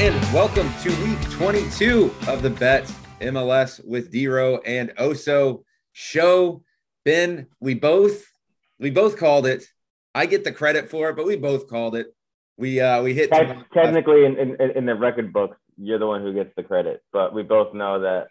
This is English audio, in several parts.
and welcome to week 22 of the Bet MLS with Dero and Oso show. Ben, we both we both called it. I get the credit for it, but we both called it. We uh we hit technically in, in in the record books, you're the one who gets the credit, but we both know that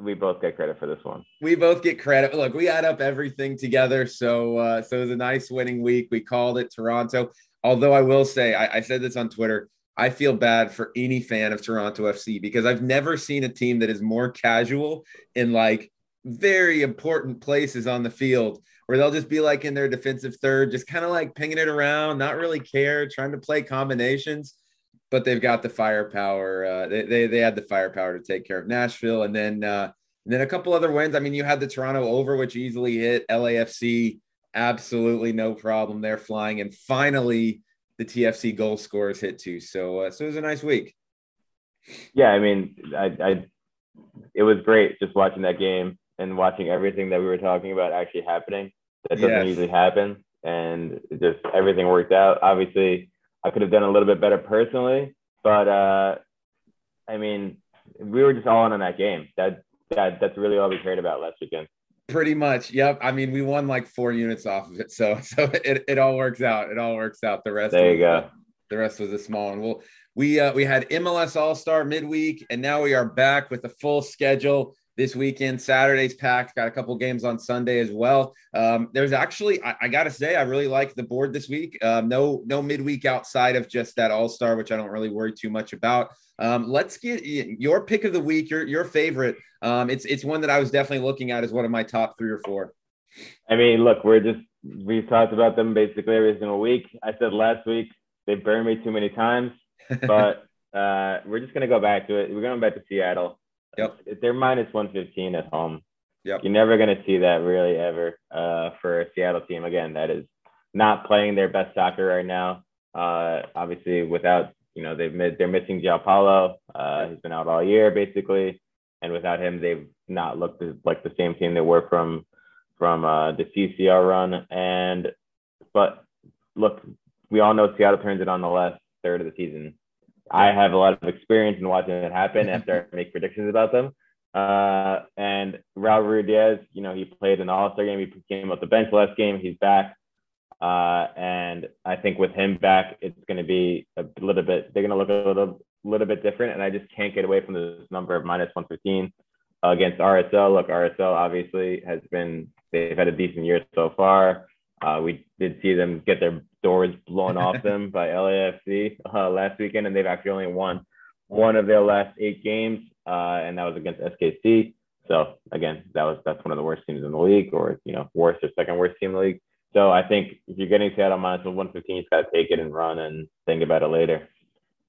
we both get credit for this one. We both get credit. Look, we add up everything together, so uh, so it was a nice winning week. We called it Toronto. Although I will say, I, I said this on Twitter. I feel bad for any fan of Toronto FC because I've never seen a team that is more casual in like very important places on the field where they'll just be like in their defensive third, just kind of like pinging it around, not really care, trying to play combinations. But they've got the firepower. Uh, they, they they had the firepower to take care of Nashville, and then uh, and then a couple other wins. I mean, you had the Toronto over, which easily hit LAFC. Absolutely no problem. They're flying, and finally the TFC goal scorers hit too. So uh, so it was a nice week. Yeah, I mean, I, I it was great just watching that game and watching everything that we were talking about actually happening. That doesn't yes. usually happen, and just everything worked out. Obviously, I could have done a little bit better personally, but uh, I mean, we were just all in on that game. That that that's really all we cared about last weekend. Pretty much. Yep. I mean, we won like four units off of it. So so it, it all works out. It all works out. The rest there you was, go. The rest was a small one. Well, we uh, we had MLS All Star midweek, and now we are back with a full schedule this weekend. Saturday's packed. Got a couple games on Sunday as well. Um, there's actually, I, I got to say, I really like the board this week. Um, no, no midweek outside of just that All Star, which I don't really worry too much about. Um, let's get your pick of the week. Your your favorite. Um, it's it's one that I was definitely looking at as one of my top three or four. I mean, look, we're just we've talked about them basically every single week. I said last week they burned me too many times, but uh, we're just gonna go back to it. We're going back to Seattle. Yep. They're minus 115 at home. Yep. You're never going to see that really ever uh, for a Seattle team. Again, that is not playing their best soccer right now. Uh, obviously, without you know they've they're missing João Paulo. Uh, he's been out all year basically, and without him, they've not looked like the same team they were from from uh, the CCL run. And but look, we all know Seattle turns it on the last third of the season. I have a lot of experience in watching it happen after I make predictions about them. Uh, and Raul Ruidiaz, you know, he played an All Star game. He came off the bench last game. He's back. Uh, and I think with him back, it's going to be a little bit, they're going to look a little, little bit different. And I just can't get away from this number of minus 115 against RSL. Look, RSL obviously has been, they've had a decent year so far. Uh, we did see them get their doors blown off them by LAFC uh, last weekend, and they've actually only won one of their last eight games, uh, and that was against SKC. So again, that was that's one of the worst teams in the league, or you know, worst or second worst team in the league. So I think if you're getting Seattle minus 115, you've got to take it and run and think about it later.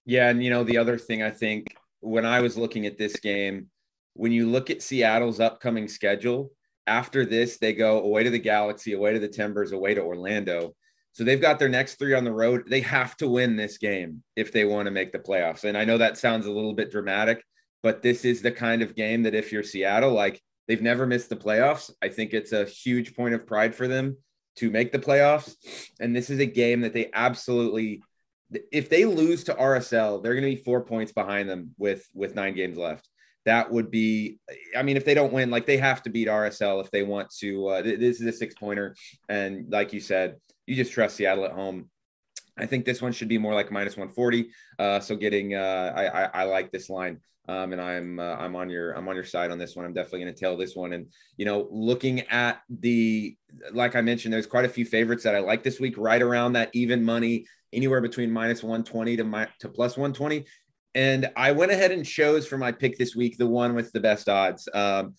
Yeah, and you know the other thing I think when I was looking at this game, when you look at Seattle's upcoming schedule, after this, they go away to the Galaxy, away to the Timbers, away to Orlando. So they've got their next three on the road. They have to win this game if they want to make the playoffs. And I know that sounds a little bit dramatic, but this is the kind of game that if you're Seattle, like they've never missed the playoffs. I think it's a huge point of pride for them to make the playoffs. And this is a game that they absolutely if they lose to RSL, they're going to be 4 points behind them with with 9 games left that would be i mean if they don't win like they have to beat rsl if they want to uh, this is a six pointer and like you said you just trust seattle at home. I think this one should be more like minus 140 uh, so getting uh, I, I, I like this line. Um, and i'm uh, i'm on your i'm on your side on this one. I'm definitely going to tail this one. And you know looking at the like i mentioned there's quite a few favorites that i like this week right around that even money anywhere between minus 120 to my to plus 120 and I went ahead and chose for my pick this week the one with the best odds. Um,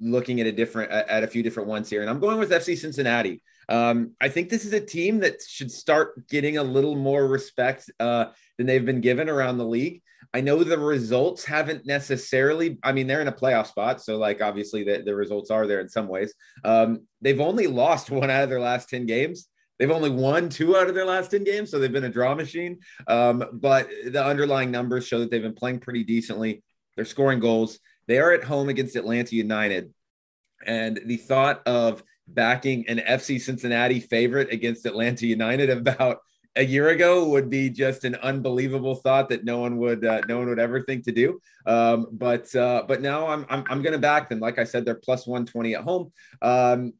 looking at a different at a few different ones here, and I'm going with FC Cincinnati. Um, I think this is a team that should start getting a little more respect uh, than they've been given around the league. I know the results haven't necessarily. I mean, they're in a playoff spot, so like obviously the, the results are there in some ways. Um, they've only lost one out of their last ten games. They've only won two out of their last 10 games, so they've been a draw machine. Um, but the underlying numbers show that they've been playing pretty decently. They're scoring goals. They are at home against Atlanta United. And the thought of backing an FC Cincinnati favorite against Atlanta United about a year ago would be just an unbelievable thought that no one would uh, no one would ever think to do. Um, but uh, but now I'm I'm, I'm going to back them. Like I said, they're plus 120 at home. Um,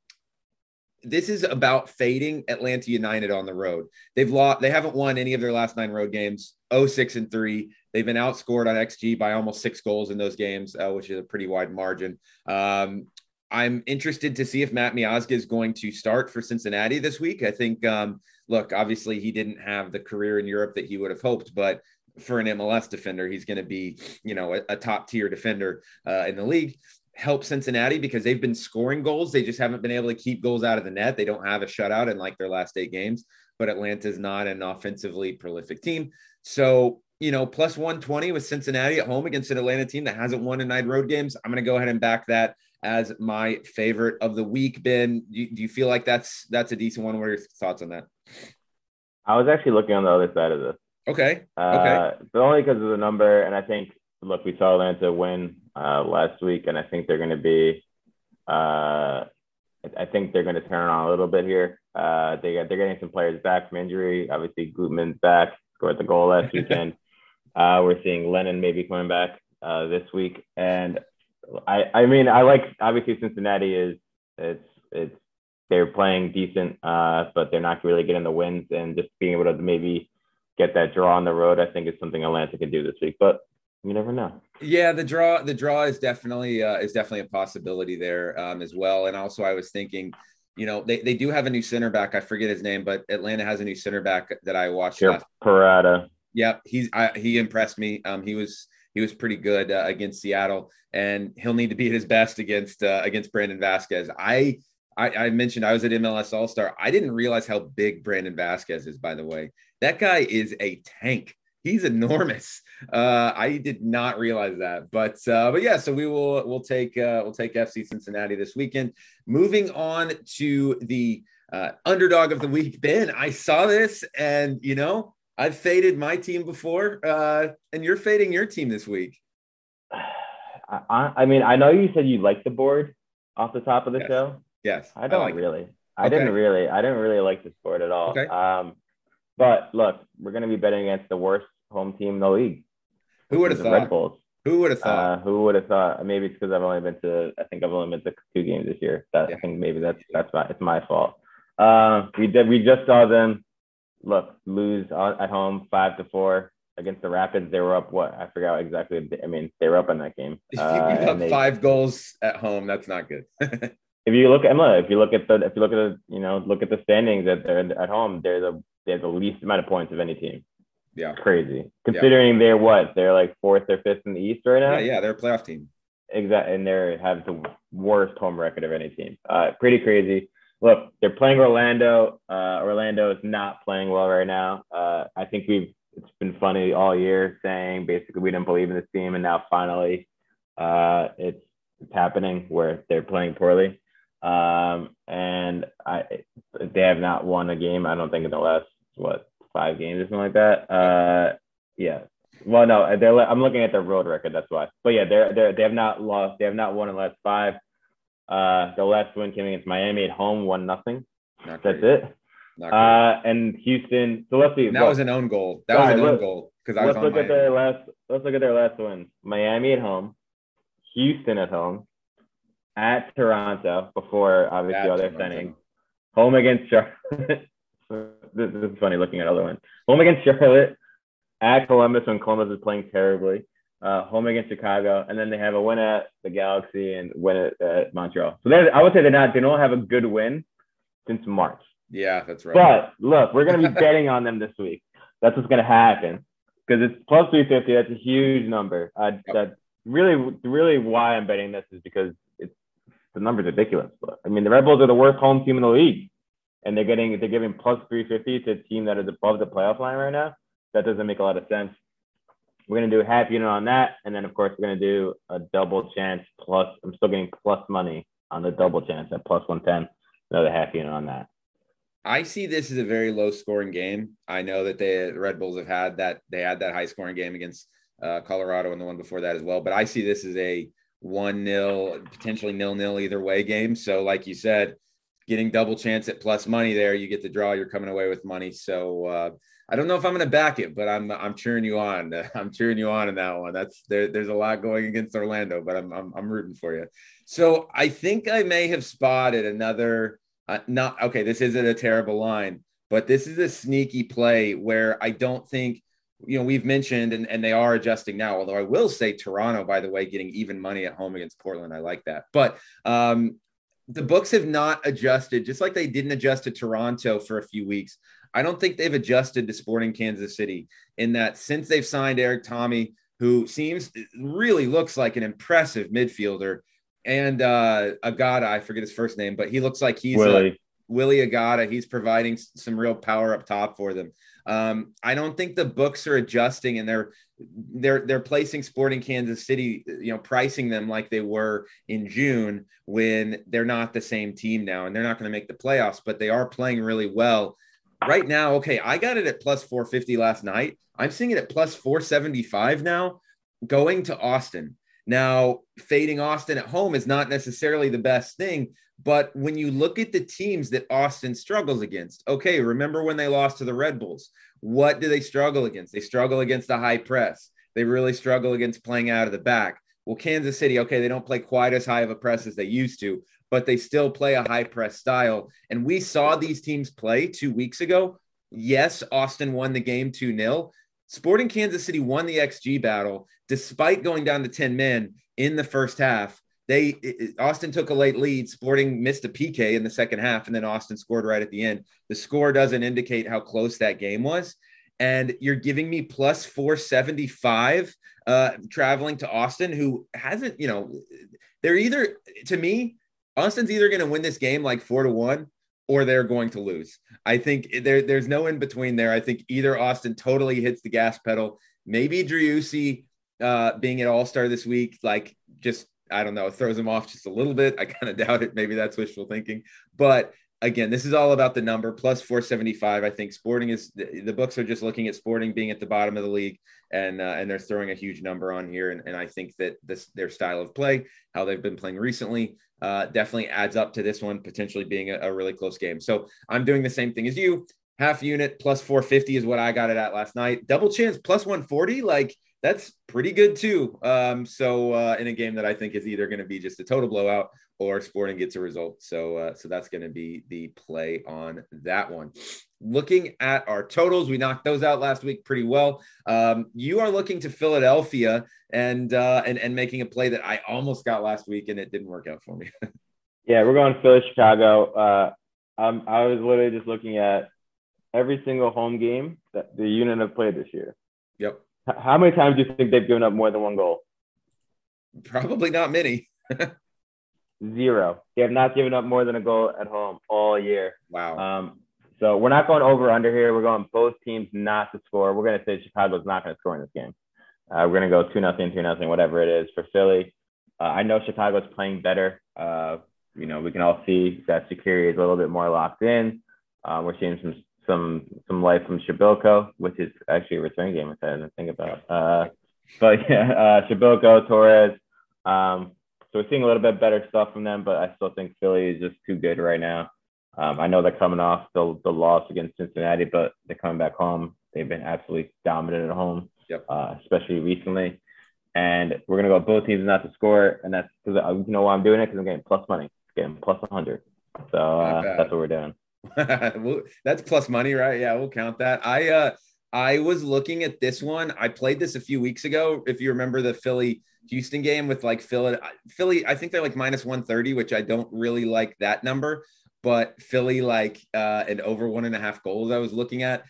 this is about fading Atlanta United on the road. They've lost, they haven't won any of their last nine road games, 06 and 3. They've been outscored on XG by almost six goals in those games, uh, which is a pretty wide margin. Um, I'm interested to see if Matt Miazga is going to start for Cincinnati this week. I think, um, look, obviously he didn't have the career in Europe that he would have hoped, but for an MLS defender, he's going to be, you know, a, a top tier defender uh, in the league help Cincinnati because they've been scoring goals. They just haven't been able to keep goals out of the net. They don't have a shutout in like their last eight games, but Atlanta's not an offensively prolific team. So, you know, plus 120 with Cincinnati at home against an Atlanta team that hasn't won in nine road games. I'm going to go ahead and back that as my favorite of the week. Ben, do you, do you feel like that's that's a decent one? What are your thoughts on that? I was actually looking on the other side of this. Okay. Uh, okay. But only because of the number, and I think look, we saw Atlanta win uh, last week, and I think they're going to be. Uh, I think they're going to turn on a little bit here. Uh, they got, they're getting some players back from injury. Obviously, Gutman's back, scored the goal last weekend. Uh, we're seeing Lennon maybe coming back uh, this week, and I I mean I like obviously Cincinnati is it's it's they're playing decent, uh, but they're not really getting the wins, and just being able to maybe get that draw on the road, I think is something Atlanta can do this week. But you never know. Yeah, the draw the draw is definitely uh, is definitely a possibility there um, as well. And also, I was thinking, you know, they, they do have a new center back. I forget his name, but Atlanta has a new center back that I watched. Yeah, Purata. Yep, he's I, he impressed me. Um, he was he was pretty good uh, against Seattle, and he'll need to be at his best against uh, against Brandon Vazquez. I, I I mentioned I was at MLS All Star. I didn't realize how big Brandon Vazquez is. By the way, that guy is a tank he's enormous. Uh, I did not realize that, but uh, but yeah. So we will we'll take uh, we'll take FC Cincinnati this weekend. Moving on to the uh, underdog of the week, Ben. I saw this, and you know I've faded my team before, uh, and you're fading your team this week. I, I mean, I know you said you like the board off the top of the yes. show. Yes, I don't I like really. It. I okay. didn't really. I didn't really like this board at all. Okay. Um, but look, we're going to be betting against the worst home team in the league. Who would have thought? Red Bulls. Who would have thought? Uh, who would have thought? Maybe it's because I've only been to. I think I've only been to two games this year. That yeah. I think maybe that's that's my it's my fault. Uh, we did. We just saw them look lose at home five to four against the Rapids. They were up what I forgot exactly. I mean, they were up in that game. If you uh, give up they, five goals at home, that's not good. if you look at Emma, if you look at the if you look at the you know look at the standings that they're at home, they're the they have the least amount of points of any team. Yeah. Crazy. Considering yeah. they're what? They're like fourth or fifth in the East right now? Yeah, yeah, they're a playoff team. Exactly. And they have the worst home record of any team. Uh, pretty crazy. Look, they're playing Orlando. Uh, Orlando is not playing well right now. Uh, I think we've it's been funny all year saying basically we didn't believe in this team, and now finally uh, it's, it's happening where they're playing poorly. Um, and I they have not won a game. I don't think in the last what five games or something like that. Uh, yeah. Well, no, they're. I'm looking at their road record. That's why. But yeah, they're they they have not lost. They have not won in the last five. Uh, the last win came against Miami at home, one nothing. That's it. Uh, and Houston. So let's see. that was an own goal. That was an own goal because I was Let's look Miami. at their last. Let's look at their last wins. Miami at home, Houston at home, at Toronto before obviously at all their signings, home against Charlotte. this, is funny looking at other ones. Home against Charlotte, at Columbus when Columbus is playing terribly. Uh, home against Chicago, and then they have a win at the Galaxy and win at, at Montreal. So I would say they're not. They don't have a good win since March. Yeah, that's right. But look, we're going to be betting on them this week. That's what's going to happen because it's plus 350. That's a huge number. Uh, yep. That really, really why I'm betting this is because it's the number's ridiculous. I mean, the Red Bulls are the worst home team in the league and they're getting they're giving plus 350 to a team that is above the playoff line right now. That doesn't make a lot of sense. We're gonna do a half unit on that, and then of course we're gonna do a double chance plus. I'm still getting plus money on the double chance at plus 110. Another half unit on that. I see this as a very low scoring game. I know that the Red Bulls have had that they had that high scoring game against uh, Colorado and the one before that as well. But I see this as a one nil, potentially nil nil either way game. So like you said, getting double chance at plus money there. You get the draw, you're coming away with money. So uh, I don't know if I'm going to back it, but I'm I'm cheering you on. I'm cheering you on in that one. That's there. There's a lot going against Orlando, but I'm I'm, I'm rooting for you. So I think I may have spotted another. Uh, not okay. This isn't a terrible line, but this is a sneaky play where I don't think you know we've mentioned and, and they are adjusting now although i will say toronto by the way getting even money at home against portland i like that but um the books have not adjusted just like they didn't adjust to toronto for a few weeks I don't think they've adjusted to Sporting Kansas City in that since they've signed Erik Thommy, who seems really looks like an impressive midfielder, and uh, Agada, I forget his first name, but he looks like he's Willy. Uh, Willy Agada. He's providing some real power up top for them. Um, I don't think the books are adjusting and they're they're they're placing Sporting Kansas City, you know, pricing them like they were in June when they're not the same team now and they're not going to make the playoffs, but they are playing really well right now, okay, I got it at plus 450 last night. I'm seeing it at plus 475 now, going to Austin. Now, fading Austin at home is not necessarily the best thing, but when you look at the teams that Austin struggles against, okay, remember when they lost to the Red Bulls? What do they struggle against? They struggle against the high press. They really struggle against playing out of the back. Well, Kansas City, okay, they don't play quite as high of a press as they used to, but they still play a high press style. And we saw these teams play two weeks ago. Yes, Austin won the game 2 0. Sporting Kansas City won the XG battle despite going down to 10 men in the first half. They Austin took a late lead. Sporting missed a PK in the second half, and then Austin scored right at the end. The score doesn't indicate how close that game was. And you're giving me plus 475 uh, traveling to Austin, who hasn't, you know, they're either to me, Austin's either going to win this game like four to one or they're going to lose. I think there, there's no in between there. I think either Austin totally hits the gas pedal. Maybe Driussi uh, being an all star this week, like just, I don't know, throws him off just a little bit. I kind of doubt it. Maybe that's wishful thinking. But again, this is all about the number plus 475. I think Sporting is the, the, books are just looking at Sporting being at the bottom of the league, and uh, and they're throwing a huge number on here. And, and I think that this their style of play, how they've been playing recently, uh, definitely adds up to this one potentially being a, a really close game. So I'm doing the same thing as you. Half unit plus 450 is what I got it at last night. Double chance plus 140, like that's pretty good too. Um, so uh, in a game that I think is either going to be just a total blowout or Sporting gets a result. So uh, so that's going to be the play on that one. Looking at our totals, we knocked those out last week pretty well. Um, you are looking to Philadelphia and uh, and and making a play that I almost got last week and it didn't work out for me. yeah, we're going Philly Chicago. Uh, um, I was literally just looking at every single home game that the Union have played this year. Yep. How many times do you think they've given up more than one goal? Probably not many. Zero. They have not given up more than a goal at home all year. Wow. Um, so we're not going over under here. We're going both teams not to score. We're going to say Chicago's not going to score in this game. Uh, we're going to go two nothing, two nothing, whatever it is for Philly. Uh, I know Chicago's playing better. Uh, you know, we can all see that Shaqiri is a little bit more locked in. Uh, we're seeing some some some life from Przybyłko, which is actually a return game, which I didn't think about. Uh, but yeah, uh, Przybyłko, Torres. Um, so we're seeing a little bit better stuff from them, but I still think Philly is just too good right now. Um, I know they're coming off the, the loss against Cincinnati, but they're coming back home. They've been absolutely dominant at home, yep. uh, especially recently. And we're gonna go both teams not to score, and that's because you know why I'm doing it because I'm getting plus money, getting plus 100. So uh, that's what we're doing. well, that's plus money, right? Yeah, we'll count that. I uh I was looking at this one. I played this a few weeks ago. If you remember the Philly Houston game with like Philly, Philly, I think they're like minus 130, which I don't really like that number. But Philly, like uh, and over one and a half goals, I was looking at.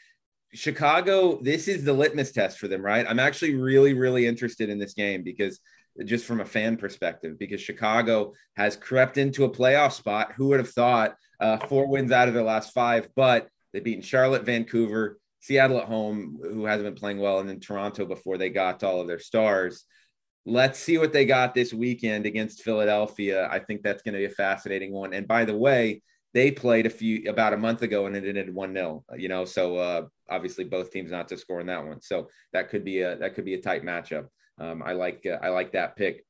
Chicago, this is the litmus test for them, right? I'm actually really, really interested in this game because just from a fan perspective, because Chicago has crept into a playoff spot. Who would have thought uh, four wins out of their last five? But they've beaten Charlotte, Vancouver, Seattle at home, who hasn't been playing well, and then Toronto before they got all of their stars. Let's see what they got this weekend against Philadelphia. I think that's going to be a fascinating one. And by the way, they played a few about a month ago and it ended one 0 You know, so uh, obviously both teams not to score in that one. So that could be a that could be a tight matchup. Um, I like uh, I like that pick.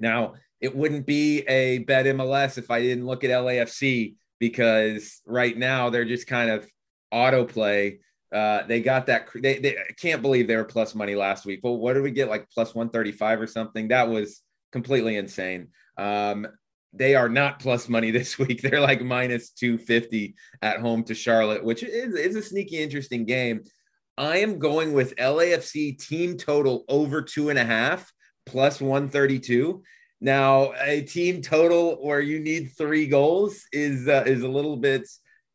Now it wouldn't be a bet MLS if I didn't look at LAFC because right now they're just kind of autoplay. Uh, they got that. They, they I can't believe they were plus money last week. Well, what did we get? Like plus 135 or something? That was completely insane. Um, they are not plus money this week. They're like minus 250 at home to Charlotte, which is, is a sneaky, interesting game. I am going with LAFC team total over two and a half plus 132. Now, a team total where you need three goals is uh, is a little bit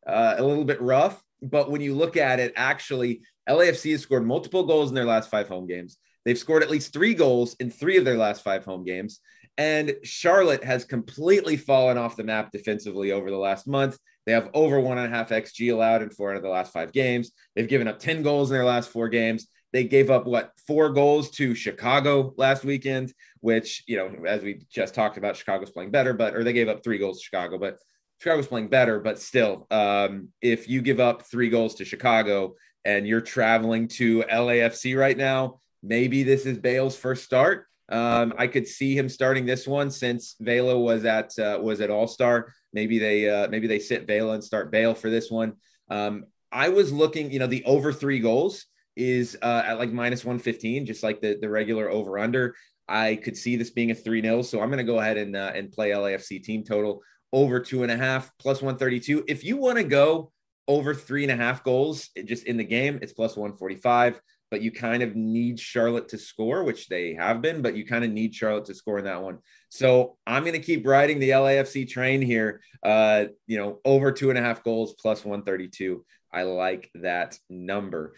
uh, a little bit rough. But when you look at it, actually, LAFC has scored multiple goals in their last five home games. They've scored at least three goals in three of their last five home games. And Charlotte has completely fallen off the map defensively over the last month. They have over one and a half XG allowed in four out of the last five games. They've given up 10 goals in their last four games. They gave up what four goals to Chicago last weekend, which, you know, as we just talked about, Chicago's playing better, but, or they gave up three goals to Chicago, but Chicago's playing better. But still, um, if you give up three goals to Chicago and you're traveling to LAFC right now, maybe this is Bale's first start. Um, I could see him starting this one since Vela was at uh, was at All Star. Maybe they uh, maybe they sit Vela and start Bale for this one. Um, I was looking, you know, the over three goals is uh, at like minus one fifteen, just like the the regular over under. I could see this being a 3 0. So I'm going to go ahead and, uh, and play LAFC team total over two and a half plus 132. If you want to go over three and a half goals just in the game, it's plus 145 but you kind of need Charlotte to score, which they have been, but you kind of need Charlotte to score in that one. So I'm going to keep riding the LAFC train here. Uh, you know, over two and a half goals plus 132. I like that number.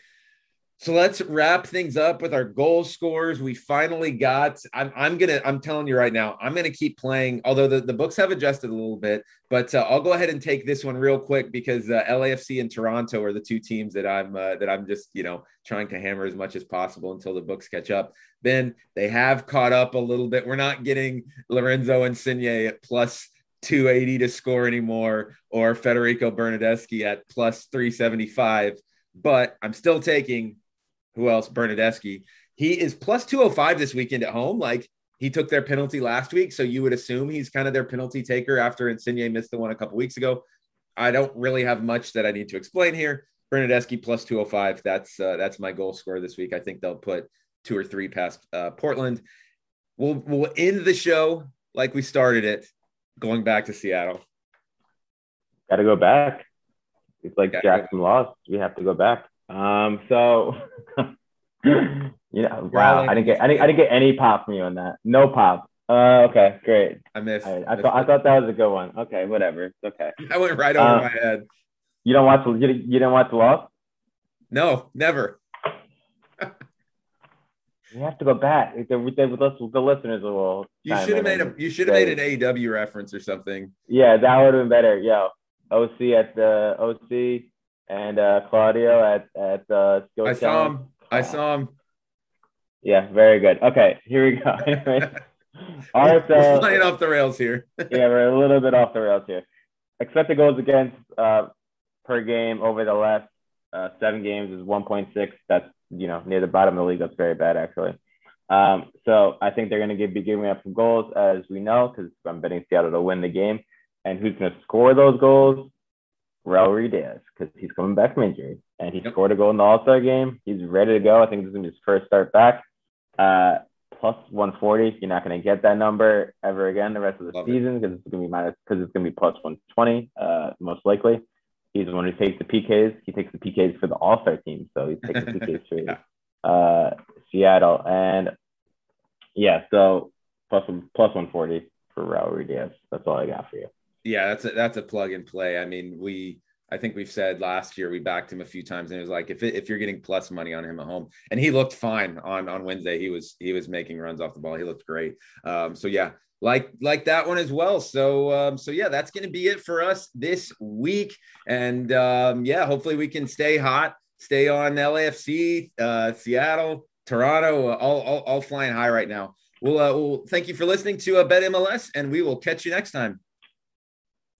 So let's wrap things up with our goal scores. We finally got. I'm, I'm gonna. I'm telling you right now. I'm gonna keep playing. Although the, the books have adjusted a little bit, but uh, I'll go ahead and take this one real quick because uh, LAFC and Toronto are the two teams that I'm uh, that I'm just you know trying to hammer as much as possible until the books catch up. Then they have caught up a little bit. We're not getting Lorenzo Insigne at plus 280 to score anymore, or Federico Bernardeschi at plus 375. But I'm still taking who else? Bernardeschi. He is plus 205 this weekend at home. Like he took their penalty last week. So you would assume he's kind of their penalty taker after Insigne missed the one a couple weeks ago. I don't really have much that I need to explain here. Bernardeschi plus 205. That's uh, that's my goal score this week. I think they'll put two or three past uh, Portland. We'll we'll end the show like we started it, going back to Seattle. Got to go back. It's like Jackson lost. We have to go back. Um, so you know, wow, I didn't get I didn't I didn't get any pop from you on that. No pop. Uh, okay, great. I missed. I, I thought I thought that was a good one. Okay, whatever. It's okay. I went right over um, my head. You don't watch you, you didn't watch the Lost? No, never. you have to go back. The, the, the listeners will. You should have made a you should have made an AEW reference or something. Yeah, that would have been better. Yo, OC at the OC and uh, Claudio at at uh, Skill I saw him. I saw him. Yeah, very good. Okay, here we go. All right, so playing off the rails here. yeah, we're a little bit off the rails here. Expected goals against uh, per game over the last uh, seven games is 1.6. That's you know near the bottom of the league. That's very bad actually. Um, so I think they're going to be giving up some goals, as we know, because I'm betting Seattle to win the game. And who's going to score those goals? Raul Ruidíaz because he's coming back from injury and he yep. scored a goal in the All Star game. He's ready to go. I think this is going to be his first start back. Uh, plus 140. You're not going to get that number ever again the rest of the Love season because it's going to be minus because it's going to be plus 120 uh, most likely. He's the one who takes the PKs. He takes the PKs for the All Star team, so he's taking the PKs for yeah. uh, Seattle. And yeah, so plus plus 140 for Raul Ruidíaz. That's all I got for you yeah, that's a, that's a plug and play. I mean, we I think we've said last year we backed him a few times, and it was like if it, if you're getting plus money on him at home, and he looked fine on on Wednesday. He was he was making runs off the ball. He looked great. Um, so yeah, like like that one as well. So um, so yeah, that's going to be it for us this week, and um, yeah, hopefully we can stay hot, stay on LAFC, uh, Seattle, Toronto, all, all all flying high right now. We'll, uh, we'll thank you for listening to uh, Bet MLS, and we will catch you next time.